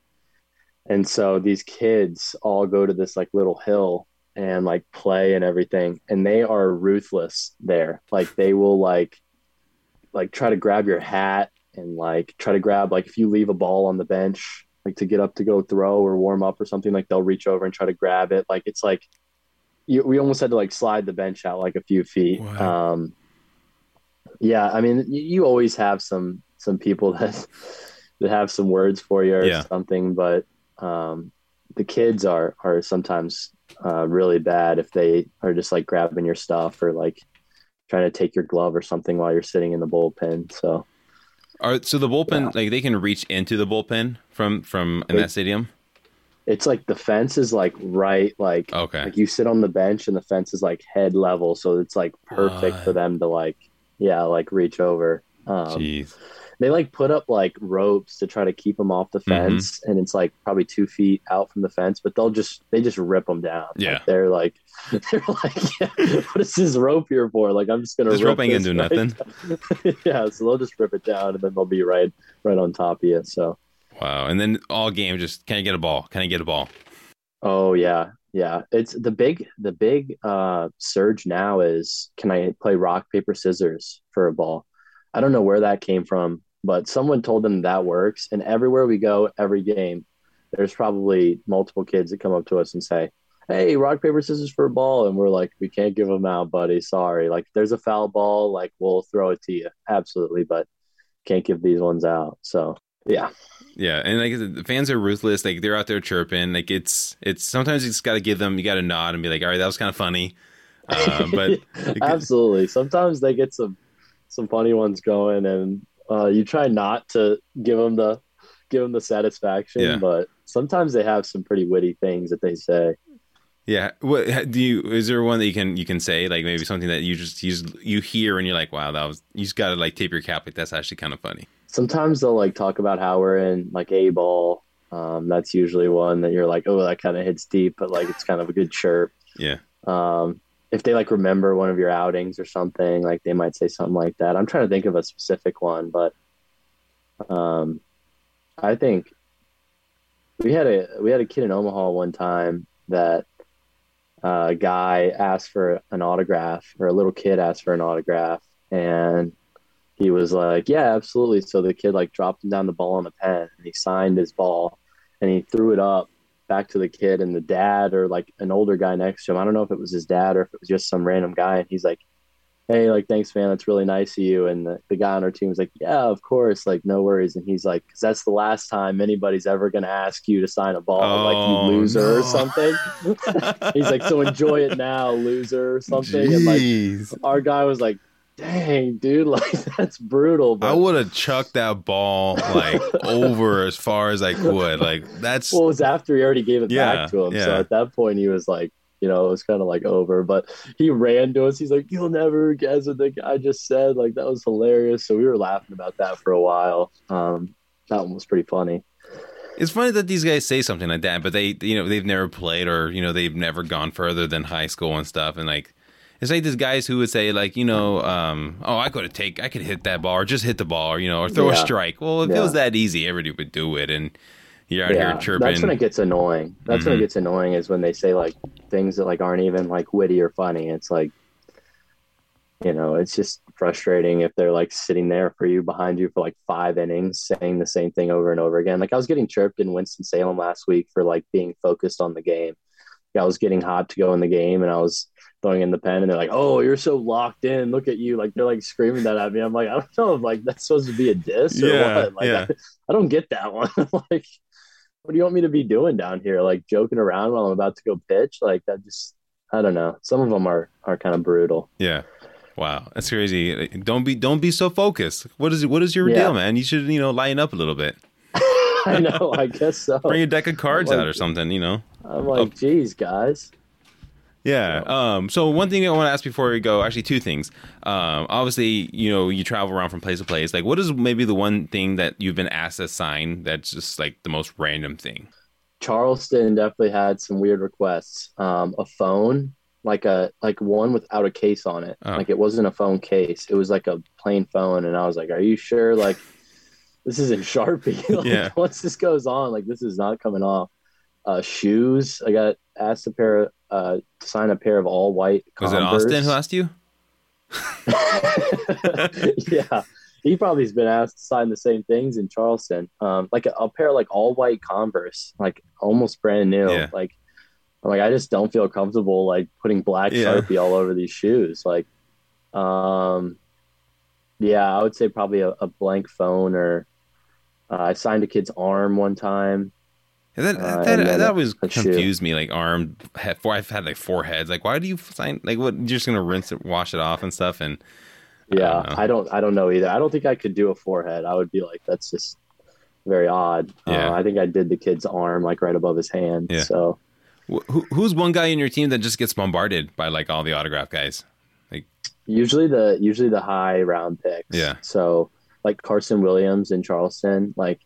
And so these kids all go to this like little hill and like play and everything, and they are ruthless there. Like they will like like try to grab your hat and like try to grab like if you leave a ball on the bench like to get up to go throw or warm up or something like they'll reach over and try to grab it like it's like you, we almost had to like slide the bench out like a few feet Wow. um yeah i mean you, you always have some some people that that have some words for you or Yeah. something but um the kids are are sometimes uh, really bad if they are just like grabbing your stuff or like trying to take your glove or something while you're sitting in the bullpen so Are so the bullpen Yeah. like they can reach into the bullpen from from in They- that stadium? it's like the fence is like right like Okay. like you sit on the bench and the fence is like head level so it's like perfect What? for them to like yeah like reach over um, Jeez. They like put up like ropes to try to keep them off the Mm-hmm. fence and it's like probably two feet out from the fence but they'll just they just rip them down Like, Yeah. they're like they're like yeah, what is this rope here for like i'm just gonna This rip rope ain't gonna do right nothing. yeah so they'll just rip it down and then they'll be right right on top of you so Wow. And then all game just can I get a ball? Can I get a ball? Oh yeah, yeah. It's the big the big uh surge now is can I play rock paper scissors for a ball? I don't know where that came from, but someone told them that works and everywhere we go every game there's probably multiple kids that come up to us and say, "Hey, rock paper scissors for a ball." And we're like, "We can't give them out, buddy. Sorry. Like if there's a foul ball, like we'll throw it to you. Absolutely, but can't give these ones out." So, yeah. Yeah, and like the fans are ruthless. Like they're out there chirping. Like it's it's sometimes you just got to give them. You got to nod and be like, all right, that was kind of funny. Uh, but absolutely sometimes they get some some funny ones going, and uh, you try not to give them the give them the satisfaction, Yeah. but sometimes they have some pretty witty things that they say. Yeah. What do you? Is there one that you can you can say like maybe something that you just you you hear and you're like, wow, that was you just got to like tip your cap like that's actually kind of funny. Sometimes they'll like talk about how we're in like a ball. Um, that's usually one that you're like, oh, that kind of hits deep, but like it's kind of a good chirp. Yeah. Um, if they like remember one of your outings or something, like they might say something like that. I'm trying to think of a specific one, but um, I think we had a we had a kid in Omaha one time that uh, a guy asked for an autograph, or a little kid asked for an autograph, and he was like, "Yeah, absolutely." So the kid like dropped him down the ball on a pen, and he signed his ball, and he threw it up back to the kid, and the dad or like an older guy next to him. I don't know if it was his dad or if it was just some random guy, and he's like, "Hey, like thanks, man. That's really nice of you." And the, the guy on our team was like, "Yeah, of course, like no worries." And he's like, "Cause that's the last time anybody's ever gonna ask you to sign a ball, Oh, like you oh, loser or something." he's like, "So enjoy it now, loser," or something. And like our guy was like, "Dang, dude, like that's brutal." But I would have chucked that ball like over as far as I could. Like that's well, it was after he already gave it Yeah, back to him. yeah. So at that point, he was like, you know, it was kind of like over. But he ran to us. He's like, "You'll never guess what the guy just said." Like that was hilarious. So we were laughing about that for a while. Um, that one was pretty funny. It's funny that these guys say something like that, but they, you know, they've never played or you know they've never gone further than high school and stuff. And like, it's like these guys who would say like, you know, um, oh, I could take, I could hit that ball or just hit the ball, or you know, or throw a strike. Well, if it was that easy, everybody would do it. And you're out yeah, here chirping. that's when it gets annoying. That's when Mhm. it gets annoying is when they say like things that like aren't even like witty or funny. It's like, you know, it's just frustrating if they're like sitting there for you behind you for like five innings saying the same thing over and over again. Like I was getting chirped in Winston Salem last week for like being focused on the game. I was getting hot to go in the game and I was throwing in the pen and they're like, "Oh, you're so locked in. Look at you!" Like they're like screaming that at me. I'm like, I don't know if like that's supposed to be a diss or Yeah, what. Like yeah. I, I don't get that one. like, what do you want me to be doing down here? Like joking around while I'm about to go pitch? Like that just I don't know. Some of them are are kind of brutal. Yeah. Wow, that's crazy. Don't be don't be so focused. What is what is your Yeah. deal, man? You should you know lighten up a little bit. I know. I guess so. Bring a deck of cards Like- out or something. You know. I'm like, geez, guys. Yeah. Um, so one thing I want to ask before we go, actually two things. Um, obviously, you know, you travel around from place to place. Like, what is maybe the one thing that you've been asked to sign that's just like the most random thing? Charleston definitely had some weird requests. Um, a phone, like a like one without a case on it. Oh. Like it wasn't a phone case. It was like a plain phone, and I was like, "Are you sure? Like this isn't Sharpie? like, Yeah. Once this goes on, like this is not coming off." Uh, shoes. I got asked a pair of, uh, to sign a pair of all white. Was it Austin who asked you? yeah, he probably has been asked to sign the same things in Charleston. Um, like a, a pair of like all white Converse, like almost brand new. Yeah. Like, I'm like I just don't feel comfortable like putting black Yeah. Sharpie all over these shoes. Like, um, yeah, I would say probably a, a blank phone or uh, I signed a kid's arm one time. That Uh, that, and that, a- always a shoe. confused me. Like arm, head, four, I've had like four heads. Like, why do you sign? Like, what? You're just gonna rinse it, wash it off, and stuff. And Yeah, don't. I don't, I don't know either. I don't think I could do a forehead. I would be like, that's just very odd. Yeah. Uh, I think I did the kid's arm like right above his hand. Yeah. So wh- who, who's one guy in your team that just gets bombarded by like all the autograph guys? Like usually the usually the high round picks. Yeah. So like Carson Williams in Charleston, like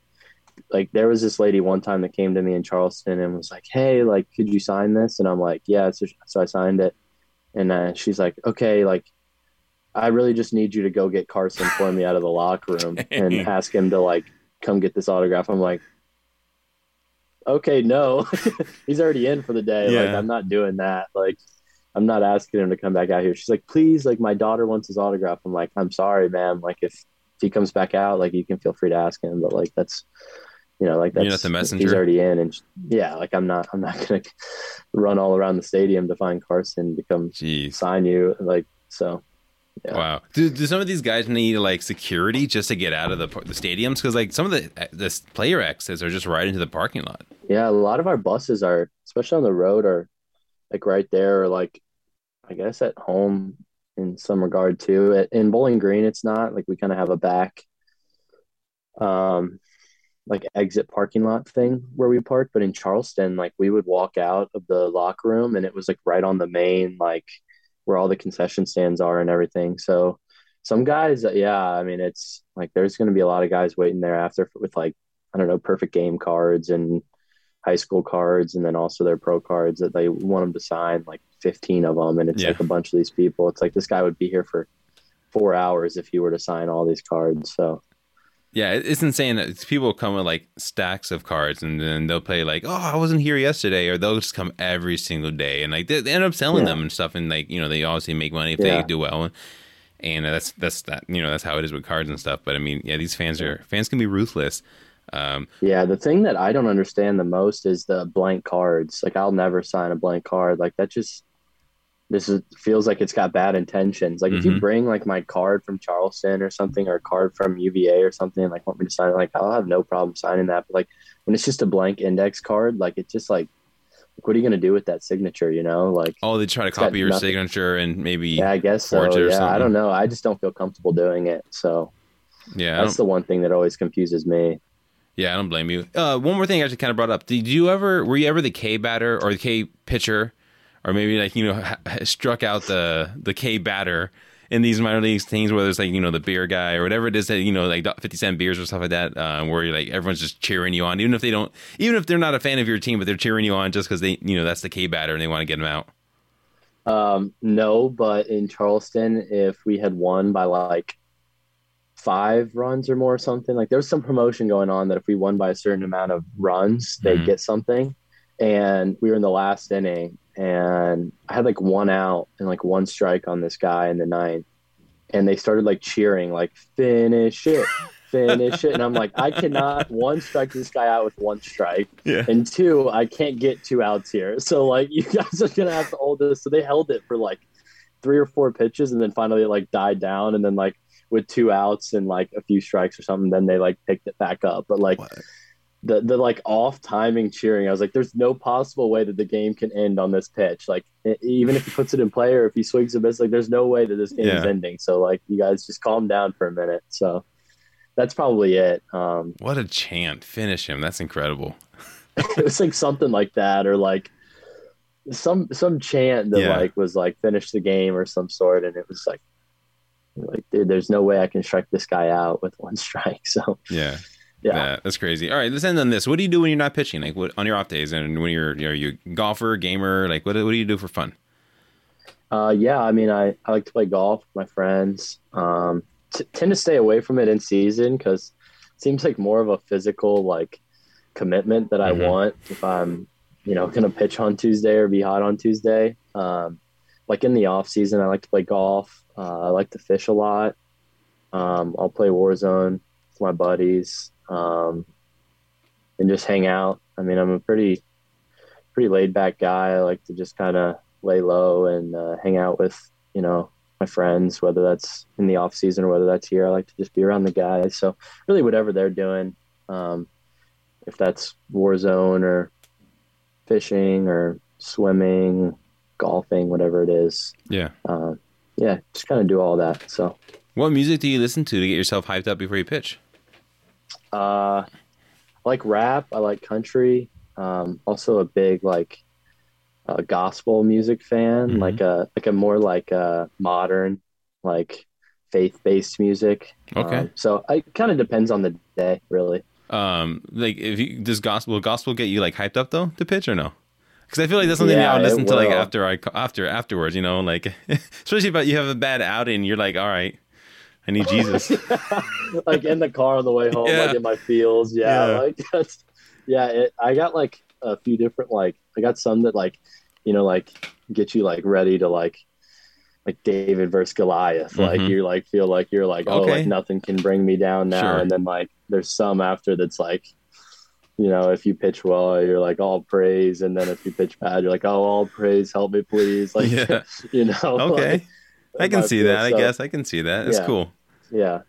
like there was this lady one time that came to me in Charleston and was like, "Hey, like, could you sign this?" And I'm like, "Yeah." So, so I signed it, and uh, she's like, "Okay, like, I really just need you to go get Carson for me out of the locker room and ask him to like come get this autograph." I'm like, "Okay, no, he's already in for the day. Like, I'm not doing that. Like." I'm not asking him to come back out here. She's like, please, like my daughter wants his autograph. I'm like, I'm sorry, ma'am. Like if, if he comes back out, like you can feel free to ask him, but like that's, you know, like You're that's not the He's already in, and yeah, like I'm not, I'm not gonna run all around the stadium to find Carson to come Jeez. sign you. Like so, yeah. Wow. Do, do some of these guys need like security just to get out of the the stadiums? Because like some of the the player exits are just right into the parking lot. Yeah, a lot of our buses are, especially on the road, are like right there, or like I guess at home in some regard too. In Bowling Green, it's not like we kind of have a back, um, like exit parking lot thing where we park. But in Charleston, like we would walk out of the locker room and it was like right on the main, like where all the concession stands are and everything. So some guys, yeah, I mean, it's like there's going to be a lot of guys waiting there after with like I don't know, perfect game cards and high school cards, and then also their pro cards that they want them to sign like 15 of them, and it's yeah. like a bunch of these people. It's like this guy would be here for four hours if he were to sign all these cards. So yeah, it's insane. It's people come with like stacks of cards, and then they'll play like, "Oh, I wasn't here yesterday," or they'll just come every single day, and like they, they end up selling yeah. them and stuff, and like you know they obviously make money if yeah. they do well, and that's that's that you know that's how it is with cards and stuff. But I mean, yeah, these fans are fans can be ruthless. Um, yeah, the thing that I don't understand the most is the blank cards. Like I'll never sign a blank card. Like that just this is, feels like it's got bad intentions. Like mm-hmm. if you mm-hmm. bring like my card from Charleston or something, or a card from UVA or something, like want me to sign it, like I'll have no problem signing that. But like when it's just a blank index card, like it's just like, what are you gonna do with that signature? You know, like oh, they try to copy your nothing. signature and maybe yeah, I guess so. Yeah, I don't know. I just don't feel comfortable doing it. So yeah, that's the one thing that always confuses me. Yeah, I don't blame you. Uh, one more thing I just kind of brought up. Did you ever, were you ever the K batter or the K pitcher, or maybe like you know ha- struck out the the K batter in these minor leagues things, whether it's like you know the beer guy or whatever it is that you know like fifty cent beers or stuff like that, uh, where you're like everyone's just cheering you on, even if they don't, even if they're not a fan of your team, but they're cheering you on just because they you know that's the K batter and they want to get them out. Um, no, but in Charleston, if we had won by like five runs or more or something. Like there was some promotion going on that if we won by a certain amount of runs, they'd mm-hmm. get something. And we were in the last inning and I had like one out and like one strike on this guy in the ninth. And they started like cheering, like, finish it, finish it. And I'm like, I cannot one strike this guy out with one strike. Yeah. And two, I can't get two outs here. So like you guys are gonna have to hold this. So they held it for like three or four pitches and then finally it like died down and then like with two outs and like a few strikes or something, then they like picked it back up. But like what? The the like off timing cheering, I was like, there's no possible way that the game can end on this pitch. Like even if he puts it in play or if he swings a miss, like there's no way that this game yeah. is ending. So like you guys just calm down for a minute. So that's probably it. Um, what a chant! Finish him. That's incredible. it was like something like that, or like some some chant that yeah. like was like finish the game or some sort, and it was like like, dude, there's no way I can strike this guy out with one strike. So yeah. Yeah. that's crazy. All right, let's end on this. What do you do when you're not pitching? Like what, on your off days and when you're are you golfer, gamer? Like what what do you do for fun? Uh, yeah, I mean, I, I like to play golf with my friends. Um, t- tend to stay away from it in season because it seems like more of a physical like commitment that I mm-hmm. want if I'm you know gonna pitch on Tuesday or be hot on Tuesday. Um, like in the off season, I like to play golf. Uh, I like to fish a lot. Um, I'll play Warzone with my buddies um, and just hang out. I mean, I'm a pretty pretty laid back guy. I like to just kind of lay low and uh, hang out with you know my friends, whether that's in the off season or whether that's here. I like to just be around the guys. So really, whatever they're doing, um, if that's Warzone or fishing or swimming, golfing, whatever it is. Yeah. Uh, yeah, just kind of do all that. So, what music do you listen to to get yourself hyped up before you pitch? Uh, I like rap. I like country. Um, also a big like uh, gospel music fan. Mm-hmm. Like a like a more like a modern like faith based music. Okay. Um, so it kind of depends on the day, really. Um, like if you does gospel will gospel get you like hyped up though to pitch or no? Because I feel like that's something yeah, I would listen to like after I after afterwards, you know, like especially if you have a bad outing, you're like, all right, I need Jesus. like in the car on the way home, yeah. like in my fields. yeah, yeah. like that's yeah. It, I got like a few different like I got some that like you know like get you like ready to like like David versus Goliath. Mm-hmm. Like you're like feel like you're like oh like nothing can bring me down now, sure. and then like there's some after that's like you know, if you pitch well, you're like all praise, and then if you pitch bad, you're like, oh, all praise, help me, please. Like, yeah. you know, okay, like, I can see that. So, I guess I can see that. It's yeah. cool. Yeah.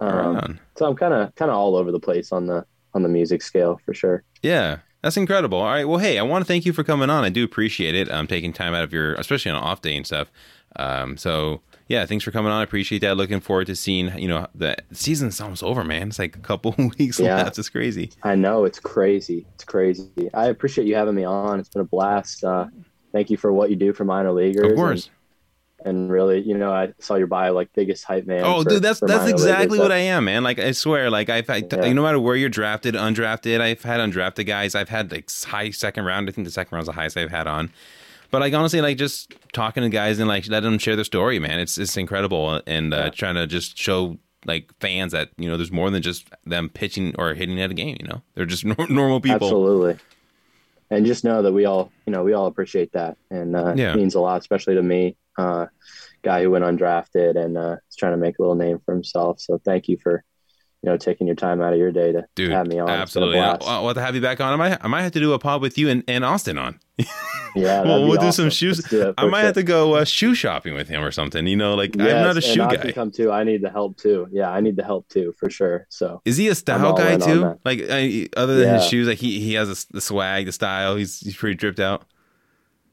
Um, so I'm kind of kind of all over the place on the on the music scale for sure. Yeah. That's incredible. All right. Well, hey, I want to thank you for coming on. I do appreciate it. I'm um, taking time out of your, especially on an off day and stuff. Um, so yeah, thanks for coming on. I appreciate that. Looking forward to seeing, you know, the season's almost over, man. It's like a couple weeks yeah. left. It's crazy. I know. It's crazy. It's crazy. I appreciate you having me on. It's been a blast. Uh, thank you for what you do for minor leaguers. Of course. And, really, you know, I saw your bio like biggest hype man. Oh, for, dude, that's that's exactly what I am, man. Like I swear, like I've had, yeah. no matter where you're drafted, undrafted, I've had undrafted guys. I've had like high second round. I think the second round's the highest I've had on. But like honestly, like just talking to guys and like letting them share their story, man, it's it's incredible. And uh, yeah. trying to just show like fans that you know there's more than just them pitching or hitting at a game. You know, they're just normal people. Absolutely. And just know that we all, you know, we all appreciate that, and uh, yeah. it means a lot, especially to me, uh, guy who went undrafted and uh, is trying to make a little name for himself. So thank you for you know, taking your time out of your day to Dude, have me on. Absolutely. I'll, have to have you back on. I might, I might have to do a pod with you and, and Austin on. yeah. well, we'll awesome. do some shoes. Do I might sure. have to go uh, shoe shopping with him or something. You know, like yes, I'm not a shoe guy. Can come too. I need the help too. Yeah, I need the help too for sure. So is he a style guy too? Like I, other than yeah. his shoes, like he, he has a, the swag, the style. He's he's pretty dripped out.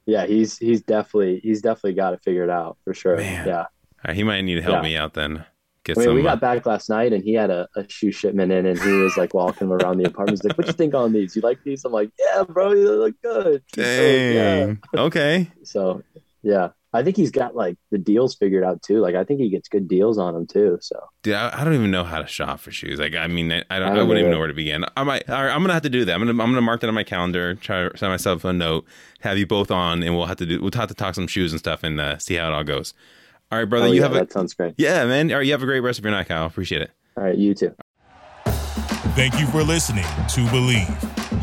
Yeah, he's he's definitely he's definitely got it figured out for sure. Man. Yeah. Right, he might need to help yeah. me out then. Get I mean, some, we got uh, back last night, and he had a, a, shoe shipment in, and he was like walking around the apartment. He's like, "What you think on these? You like these?" I'm like, "Yeah, bro, they look good." Dang. So, yeah. Okay. so yeah, I think he's got like the deals figured out too. Like I think he gets good deals on them too. So dude, I, I don't even know how to shop for shoes. Like I mean, I, I don't. I, don't I wouldn't even know where to begin. I might. I'm gonna have to do that. I'm gonna. I'm gonna mark that on my calendar. Try to send myself a note. Have you both on, and we'll have to do. We'll have to talk some shoes and stuff and uh, see how it all goes. All right, brother. Oh, you yeah, have a, that sounds great. Yeah, man. All right, you have a great rest of your night, Kyle. Appreciate it. All right, you too. Thank you for listening to Bleav.